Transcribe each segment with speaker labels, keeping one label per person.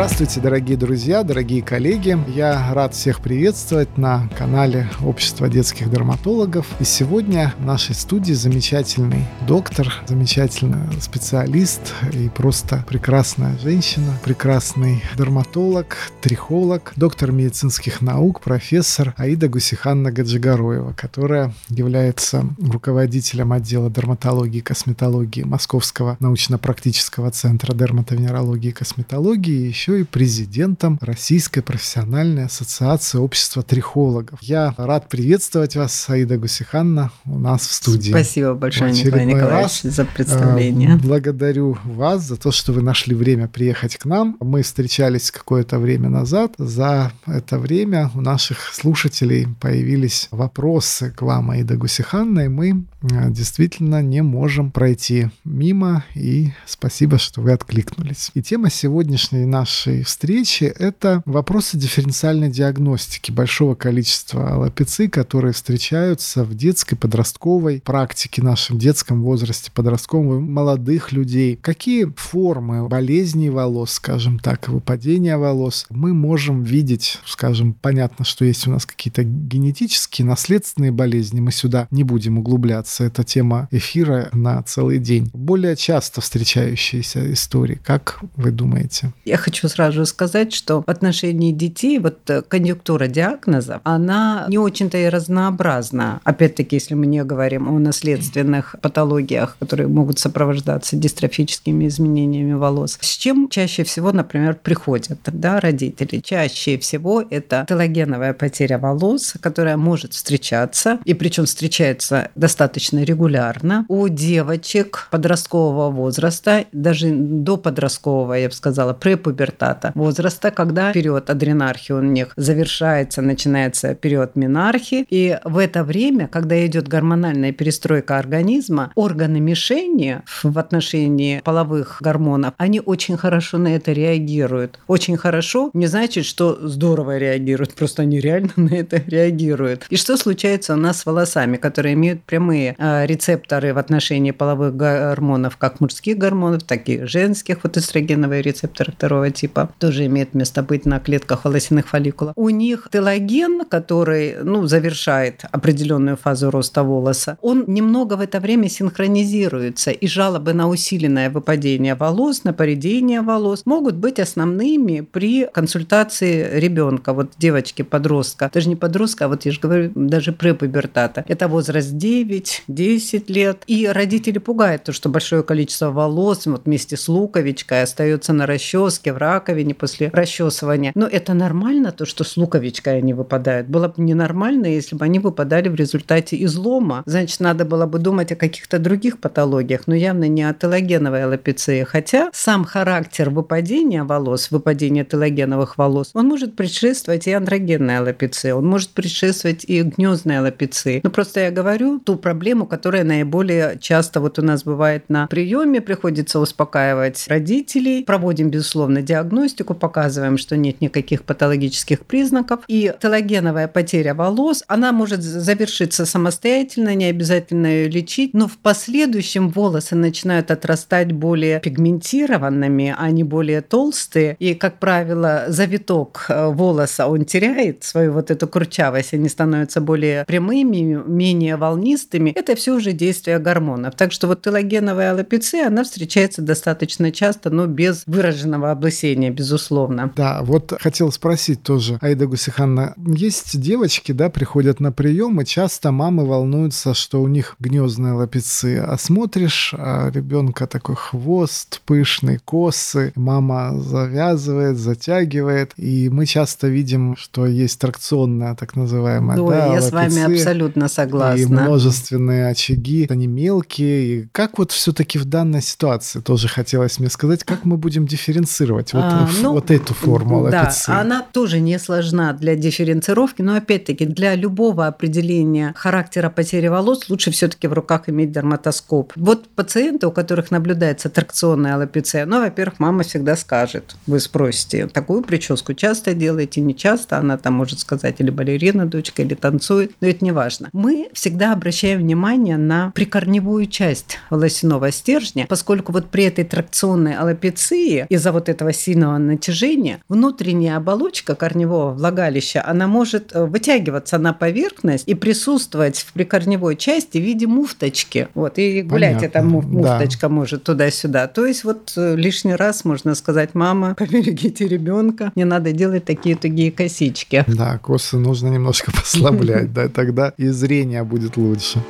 Speaker 1: Здравствуйте, дорогие друзья, дорогие коллеги. Я рад всех приветствовать на канале Общества детских дерматологов. И сегодня в нашей студии замечательный доктор, замечательный специалист и просто прекрасная женщина, прекрасный дерматолог, трихолог, доктор медицинских наук, профессор Аида Гусиханна Гаджигароева, которая является руководителем отдела дерматологии и косметологии Московского научно-практического центра дерматовенерологии и косметологии еще и президентом Российской профессиональной ассоциации общества трихологов. Я рад приветствовать вас, Саида Гусиханна, у нас в студии.
Speaker 2: Спасибо большое, Николай Николаевич, раз. за представление.
Speaker 1: Э, благодарю вас за то, что вы нашли время приехать к нам. Мы встречались какое-то время назад. За это время у наших слушателей появились вопросы к вам, Аида Гусиханна, и мы э, действительно не можем пройти мимо. И спасибо, что вы откликнулись. И тема сегодняшней нашей нашей встречи, это вопросы дифференциальной диагностики большого количества аллопеций, которые встречаются в детской, подростковой практике, нашем детском возрасте, подростковом, молодых людей. Какие формы болезней волос, скажем так, выпадения волос мы можем видеть, скажем, понятно, что есть у нас какие-то генетические, наследственные болезни, мы сюда не будем углубляться, это тема эфира на целый день. Более часто встречающиеся истории, как вы думаете?
Speaker 2: Я хочу сразу сказать, что в отношении детей вот э, конъюнктура диагнозов, она не очень-то и разнообразна. Опять-таки, если мы не говорим о наследственных патологиях, которые могут сопровождаться дистрофическими изменениями волос. С чем чаще всего, например, приходят да, родители? Чаще всего это телогеновая потеря волос, которая может встречаться, и причем встречается достаточно регулярно у девочек подросткового возраста, даже до подросткового, я бы сказала, препубертатного пубертата возраста, когда период адренархии у них завершается, начинается период минархии. И в это время, когда идет гормональная перестройка организма, органы мишени в отношении половых гормонов, они очень хорошо на это реагируют. Очень хорошо не значит, что здорово реагируют, просто они реально на это реагируют. И что случается у нас с волосами, которые имеют прямые а, рецепторы в отношении половых гормонов, как мужских гормонов, так и женских, вот эстрогеновые рецепторы второго типа тоже имеет место быть на клетках волосяных фолликулов. У них телоген, который ну, завершает определенную фазу роста волоса, он немного в это время синхронизируется, и жалобы на усиленное выпадение волос, на поредение волос могут быть основными при консультации ребенка, вот девочки-подростка, даже не подростка, а вот я же говорю, даже препубертата. Это возраст 9-10 лет. И родители пугают то, что большое количество волос вот вместе с луковичкой остается на расческе, в раковине после расчесывания. Но это нормально, то, что с луковичкой они выпадают. Было бы ненормально, если бы они выпадали в результате излома. Значит, надо было бы думать о каких-то других патологиях, но явно не о телогеновой аллопеции. Хотя сам характер выпадения волос, выпадения телогеновых волос, он может предшествовать и андрогенной аллопеции, он может предшествовать и гнездной аллопеции. Ну, просто я говорю ту проблему, которая наиболее часто вот у нас бывает на приеме, приходится успокаивать родителей. Проводим, безусловно, диагностику диагностику, показываем, что нет никаких патологических признаков. И телогеновая потеря волос, она может завершиться самостоятельно, не обязательно ее лечить, но в последующем волосы начинают отрастать более пигментированными, а не более толстые. И, как правило, завиток э, волоса, он теряет свою вот эту кручавость, они становятся более прямыми, менее волнистыми. Это все уже действие гормонов. Так что вот телогеновая аллопеция, она встречается достаточно часто, но без выраженного облысения лечения, безусловно.
Speaker 1: Да, вот хотел спросить тоже, Айда Гусиханна, есть девочки, да, приходят на прием, и часто мамы волнуются, что у них гнездные лапицы. А смотришь, а ребенка такой хвост пышный, косы, мама завязывает, затягивает, и мы часто видим, что есть тракционная, так называемая,
Speaker 2: да,
Speaker 1: да
Speaker 2: я с вами абсолютно согласна.
Speaker 1: И множественные очаги, они мелкие. И как вот все-таки в данной ситуации, тоже хотелось мне сказать, как мы будем дифференцировать вот, а, ну, вот эту форму
Speaker 2: да, лапицы. она тоже не сложна для дифференцировки, но опять-таки для любого определения характера потери волос лучше все-таки в руках иметь дерматоскоп. Вот пациенты, у которых наблюдается тракционная аллопеция, ну, во-первых, мама всегда скажет, вы спросите, такую прическу часто делаете, не часто, она там может сказать, или балерина дочка, или танцует, но это не важно. Мы всегда обращаем внимание на прикорневую часть волосяного стержня, поскольку вот при этой тракционной аллопеции из-за вот этого сильного натяжения, внутренняя оболочка корневого влагалища, она может э, вытягиваться на поверхность и присутствовать в прикорневой части в виде муфточки. Вот, и гулять эта муфточка да. может туда-сюда. То есть вот э, лишний раз можно сказать, мама, поберегите ребенка, не надо делать такие тугие косички.
Speaker 1: Да, косы нужно немножко послаблять, да, тогда и зрение будет лучше.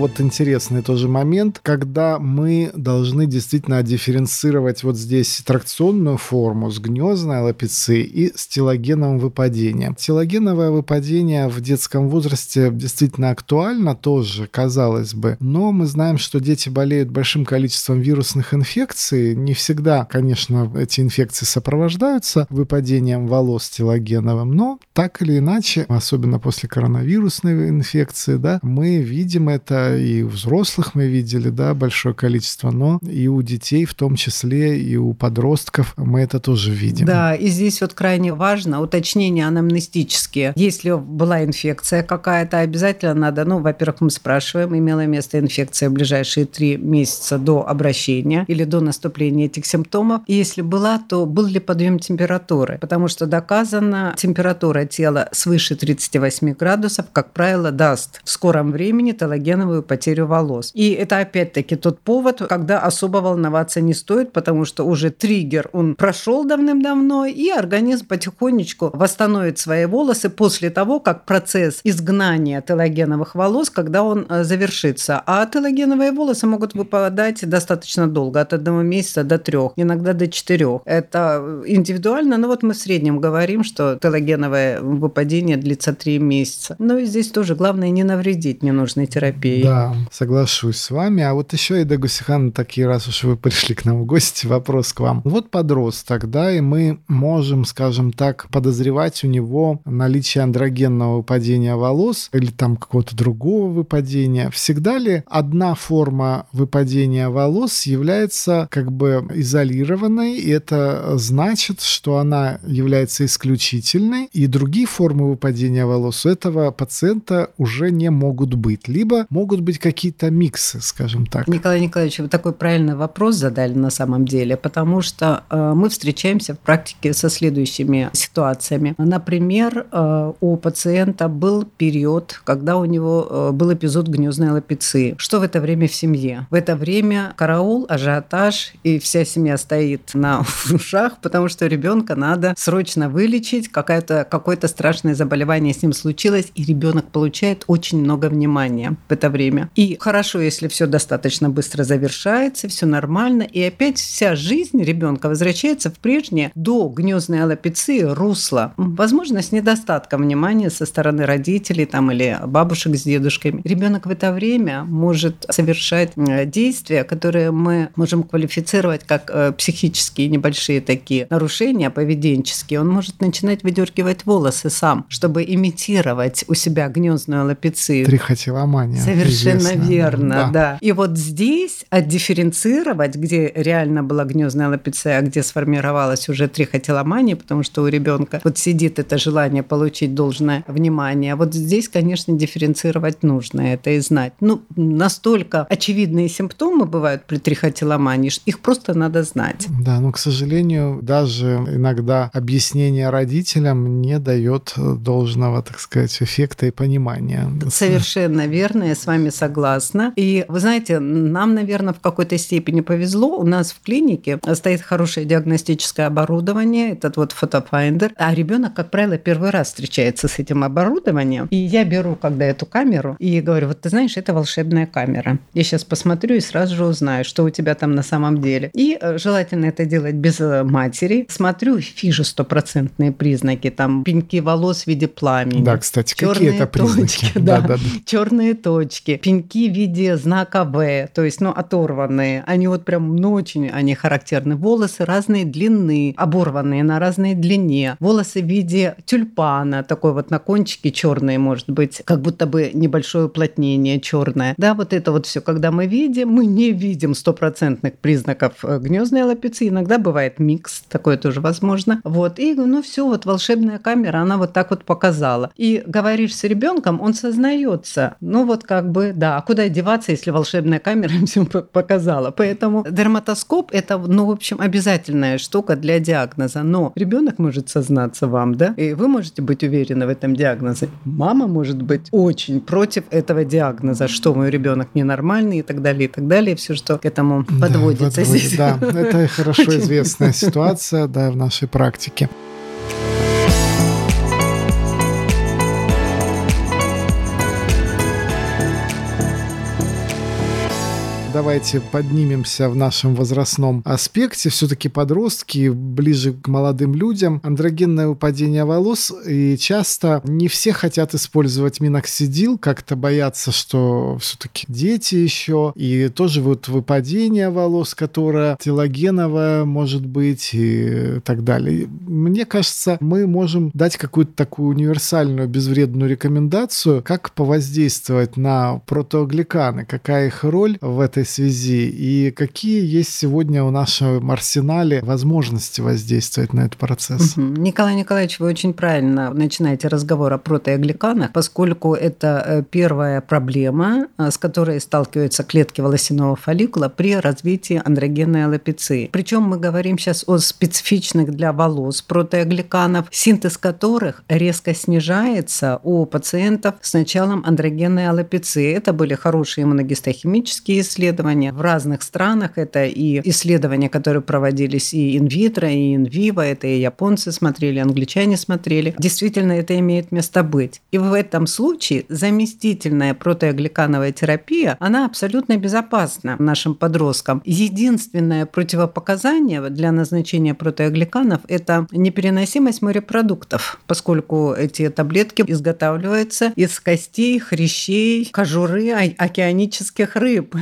Speaker 1: Вот интересный тоже момент, когда мы должны действительно дифференцировать вот здесь тракционную форму с гнездной лапицей и с телогеновым выпадением. Телогеновое выпадение в детском возрасте действительно актуально тоже, казалось бы, но мы знаем, что дети болеют большим количеством вирусных инфекций. Не всегда, конечно, эти инфекции сопровождаются выпадением волос телогеновым, но так или иначе, особенно после коронавирусной инфекции, да, мы видим это и у взрослых мы видели, да, большое количество, но и у детей в том числе, и у подростков мы это тоже видим.
Speaker 2: Да, и здесь вот крайне важно уточнение анамнестические. Если была инфекция какая-то, обязательно надо, ну, во-первых, мы спрашиваем, имела место инфекция в ближайшие три месяца до обращения или до наступления этих симптомов. И если была, то был ли подъем температуры? Потому что доказано, температура тела свыше 38 градусов, как правило, даст в скором времени телогеновый плановую потерю волос. И это опять-таки тот повод, когда особо волноваться не стоит, потому что уже триггер, он прошел давным-давно, и организм потихонечку восстановит свои волосы после того, как процесс изгнания телогеновых волос, когда он э, завершится. А телогеновые волосы могут выпадать достаточно долго, от одного месяца до трех, иногда до четырех. Это индивидуально, но вот мы в среднем говорим, что телогеновое выпадение длится три месяца. Но и здесь тоже главное не навредить ненужной терапией.
Speaker 1: Да, соглашусь с вами. А вот еще и Дагусихан, такие раз уж вы пришли к нам в гости, вопрос к вам. Вот подросток, да, и мы можем, скажем так, подозревать у него наличие андрогенного выпадения волос или там какого-то другого выпадения. Всегда ли одна форма выпадения волос является как бы изолированной, и это значит, что она является исключительной, и другие формы выпадения волос у этого пациента уже не могут быть. Либо могут могут быть какие-то миксы, скажем так.
Speaker 2: Николай Николаевич, вы такой правильный вопрос задали на самом деле, потому что э, мы встречаемся в практике со следующими ситуациями. Например, э, у пациента был период, когда у него э, был эпизод гнездной лапицы. Что в это время в семье? В это время караул, ажиотаж, и вся семья стоит на ушах, потому что ребенка надо срочно вылечить, какое-то какое страшное заболевание с ним случилось, и ребенок получает очень много внимания в это время время. И хорошо, если все достаточно быстро завершается, все нормально, и опять вся жизнь ребенка возвращается в прежнее до гнездной аллопеции русло. Возможно, с недостатком внимания со стороны родителей там, или бабушек с дедушками. Ребенок в это время может совершать э, действия, которые мы можем квалифицировать как э, психические небольшие такие нарушения поведенческие. Он может начинать выдергивать волосы сам, чтобы имитировать у себя гнездную аллопецию.
Speaker 1: Трихотиломания.
Speaker 2: Совершенно Совершенно верно, да. да. И вот здесь отдифференцировать, где реально была гнездная лапиция, а где сформировалась уже трихотиломания, потому что у ребенка вот сидит это желание получить должное внимание. Вот здесь, конечно, дифференцировать нужно это и знать. Ну, настолько очевидные симптомы бывают при трихотиломании, их просто надо знать.
Speaker 1: Да, но, к сожалению, даже иногда объяснение родителям не дает должного, так сказать, эффекта и понимания.
Speaker 2: Совершенно верно, я с вами вами согласна. И вы знаете, нам, наверное, в какой-то степени повезло. У нас в клинике стоит хорошее диагностическое оборудование, этот вот FotoFinder. А ребенок, как правило, первый раз встречается с этим оборудованием. И я беру, когда эту камеру, и говорю, вот ты знаешь, это волшебная камера. Я сейчас посмотрю и сразу же узнаю, что у тебя там на самом деле. И э, желательно это делать без э, матери. Смотрю, вижу стопроцентные признаки, там пеньки волос в виде пламени.
Speaker 1: Да, кстати, какие это признаки?
Speaker 2: Точки, да, да, да. Черные точки, кончики, пеньки в виде знака В, то есть, ну, оторванные. Они вот прям, ну, очень они характерны. Волосы разной длины, оборванные на разной длине. Волосы в виде тюльпана, такой вот на кончике черные, может быть, как будто бы небольшое уплотнение черное. Да, вот это вот все, когда мы видим, мы не видим стопроцентных признаков э, гнездной лапицы. Иногда бывает микс, такое тоже возможно. Вот, и, ну, все, вот волшебная камера, она вот так вот показала. И говоришь с ребенком, он сознается. Ну, вот как бы, да, а куда деваться, если волшебная камера им все показала? Поэтому дерматоскоп – это, ну, в общем, обязательная штука для диагноза. Но ребенок может сознаться вам, да, и вы можете быть уверены в этом диагнозе. Мама может быть очень против этого диагноза, что мой ребенок ненормальный и так далее, и так далее. Все, что к этому подводится
Speaker 1: да,
Speaker 2: здесь.
Speaker 1: Да, это хорошо известная ситуация да, в нашей практике. Давайте поднимемся в нашем возрастном аспекте. Все-таки подростки ближе к молодым людям. Андрогенное выпадение волос, и часто не все хотят использовать миноксидил, как-то боятся, что все-таки дети еще, и тоже вот выпадение волос, которое телогеновое может быть и так далее. Мне кажется, мы можем дать какую-то такую универсальную безвредную рекомендацию, как повоздействовать на протеогликаны, какая их роль в этой связи и какие есть сегодня у нашего арсенале возможности воздействовать на этот процесс?
Speaker 2: Угу. Николай Николаевич, вы очень правильно начинаете разговор о протеогликанах, поскольку это э, первая проблема, э, с которой сталкиваются клетки волосяного фолликула при развитии андрогенной аллопеции. Причем мы говорим сейчас о специфичных для волос протеогликанов, синтез которых резко снижается у пациентов с началом андрогенной аллопеции. Это были хорошие иммуногистохимические исследования, исследования в разных странах. Это и исследования, которые проводились и инвитро, и инвиво. Это и японцы смотрели, англичане смотрели. Действительно, это имеет место быть. И в этом случае заместительная протеогликановая терапия, она абсолютно безопасна нашим подросткам. Единственное противопоказание для назначения протеогликанов – это непереносимость морепродуктов, поскольку эти таблетки изготавливаются из костей, хрящей, кожуры океанических рыб.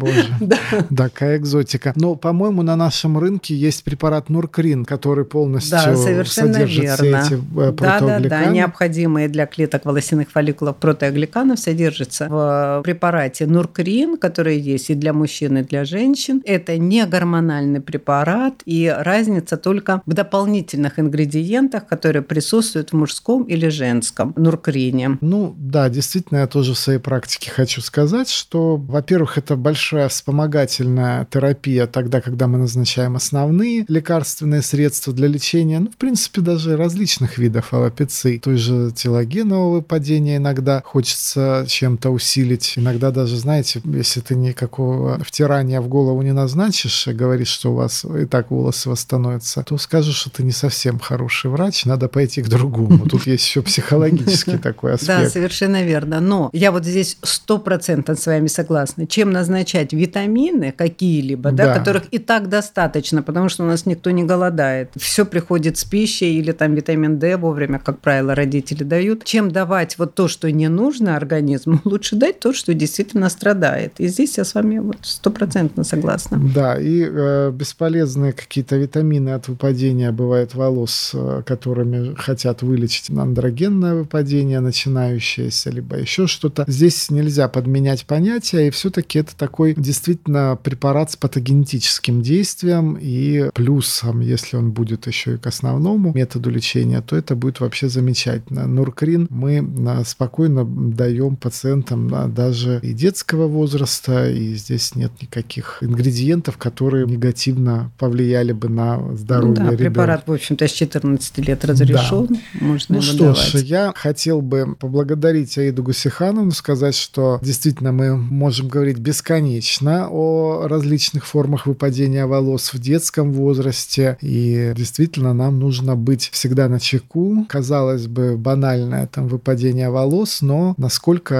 Speaker 1: Боже. да. Такая экзотика. Но, по-моему, на нашем рынке есть препарат Нуркрин, который полностью да, совершенно содержит верно. все эти э, да, да, да,
Speaker 2: необходимые для клеток волосяных фолликулов протеогликанов содержатся в препарате Нуркрин, который есть и для мужчин, и для женщин. Это не гормональный препарат, и разница только в дополнительных ингредиентах, которые присутствуют в мужском или женском Нуркрине.
Speaker 1: Ну, да, действительно, я тоже в своей практике хочу сказать, что, во-первых, это большая вспомогательная терапия тогда, когда мы назначаем основные лекарственные средства для лечения, ну, в принципе, даже различных видов аллопеции. Той же телогенового выпадения иногда хочется чем-то усилить. Иногда даже, знаете, если ты никакого втирания в голову не назначишь, и говоришь, что у вас и так волосы восстановятся, то скажешь, что ты не совсем хороший врач, надо пойти к другому. Тут есть еще психологический такой аспект.
Speaker 2: Да, совершенно верно. Но я вот здесь сто процентов с вами согласна. Чем назначить назначать витамины какие-либо, да. Да, которых и так достаточно, потому что у нас никто не голодает. Все приходит с пищей или там витамин D вовремя, как правило, родители дают. Чем давать вот то, что не нужно организму, лучше дать то, что действительно страдает. И здесь я с вами вот стопроцентно согласна.
Speaker 1: Да, и э, бесполезные какие-то витамины от выпадения бывают волос, э, которыми хотят вылечить андрогенное выпадение начинающееся, либо еще что-то. Здесь нельзя подменять понятия, и все-таки это такой действительно препарат с патогенетическим действием, и плюсом, если он будет еще и к основному методу лечения, то это будет вообще замечательно. Нуркрин мы а, спокойно даем пациентам даже и детского возраста, и здесь нет никаких ингредиентов, которые негативно повлияли бы на здоровье да, ребенка.
Speaker 2: препарат, в общем-то, с 14 лет разрешен, да. можно
Speaker 1: Ну что давать. ж, я хотел бы поблагодарить Аиду Гусихановну, сказать, что действительно мы можем говорить бесконечно бесконечно о различных формах выпадения волос в детском возрасте. И действительно, нам нужно быть всегда на чеку. Казалось бы, банальное там выпадение волос, но насколько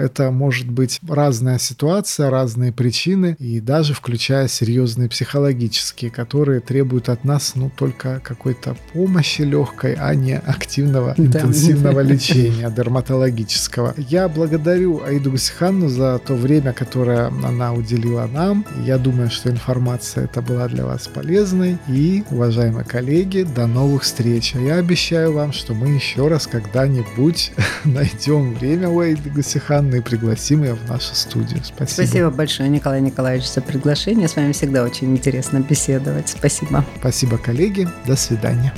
Speaker 1: э, это может быть разная ситуация, разные причины, и даже включая серьезные психологические, которые требуют от нас ну, только какой-то помощи легкой, а не активного, интенсивного лечения дерматологического. Я благодарю Аиду Гусиханну за то время, которое она уделила нам. Я думаю, что информация эта была для вас полезной. И, уважаемые коллеги, до новых встреч. Я обещаю вам, что мы еще раз когда-нибудь найдем время у Аиды Гусиханны и пригласим ее в нашу студию. Спасибо.
Speaker 2: Спасибо большое, Николай Николаевич, за приглашение. С вами всегда очень интересно беседовать. Спасибо.
Speaker 1: Спасибо, коллеги. До свидания.